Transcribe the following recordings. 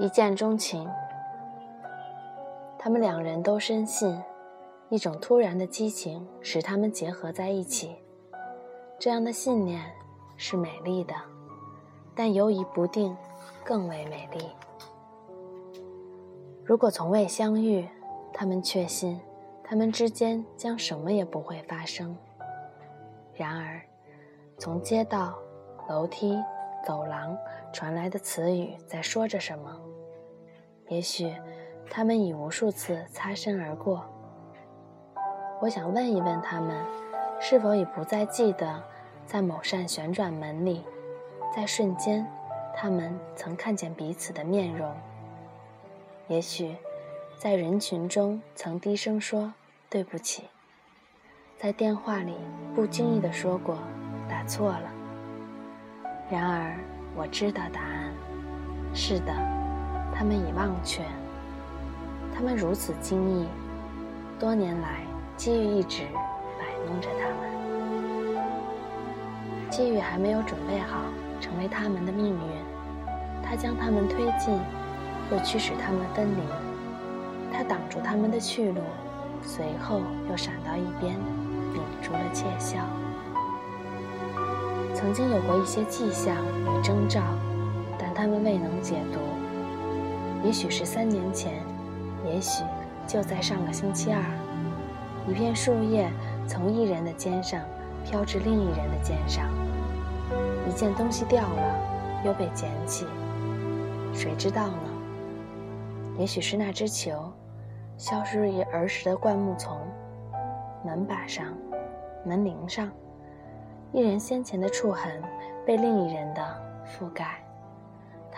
一见钟情。他们两人都深信，一种突然的激情使他们结合在一起。这样的信念是美丽的，但犹疑不定更为美丽。如果从未相遇，他们确信他们之间将什么也不会发生。然而，从街道、楼梯、走廊传来的词语在说着什么？也许。他们已无数次擦身而过。我想问一问他们，是否已不再记得，在某扇旋转门里，在瞬间，他们曾看见彼此的面容？也许，在人群中曾低声说对不起，在电话里不经意地说过打错了。然而，我知道答案。是的，他们已忘却。他们如此惊异，多年来机遇一直摆弄着他们。机遇还没有准备好成为他们的命运，他将他们推进，又驱使他们分离。他挡住他们的去路，随后又闪到一边，屏住了窃笑。曾经有过一些迹象与征兆，但他们未能解读。也许是三年前。也许就在上个星期二，一片树叶从一人的肩上飘至另一人的肩上，一件东西掉了，又被捡起，谁知道呢？也许是那只球，消失于儿时的灌木丛、门把上、门铃上，一人先前的触痕被另一人的覆盖，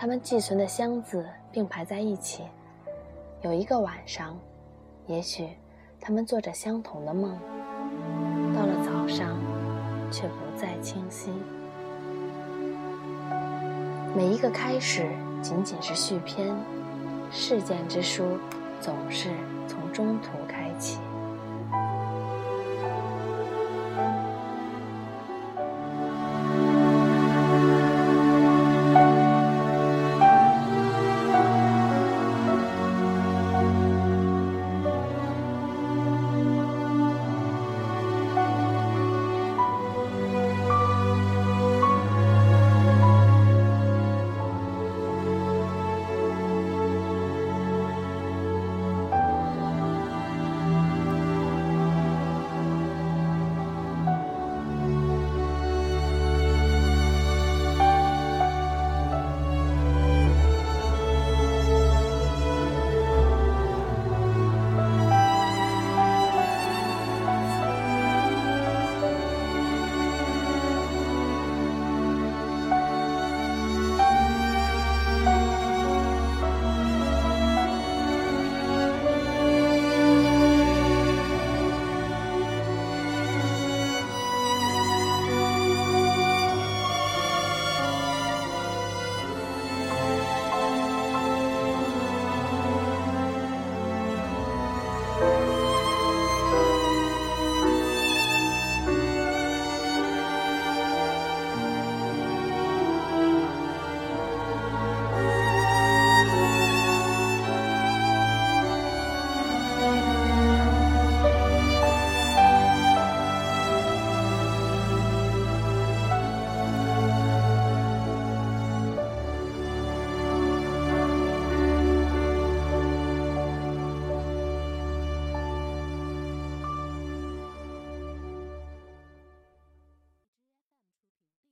他们寄存的箱子并排在一起。有一个晚上，也许他们做着相同的梦，到了早上，却不再清晰。每一个开始仅仅是续篇，事件之书总是从中途开启。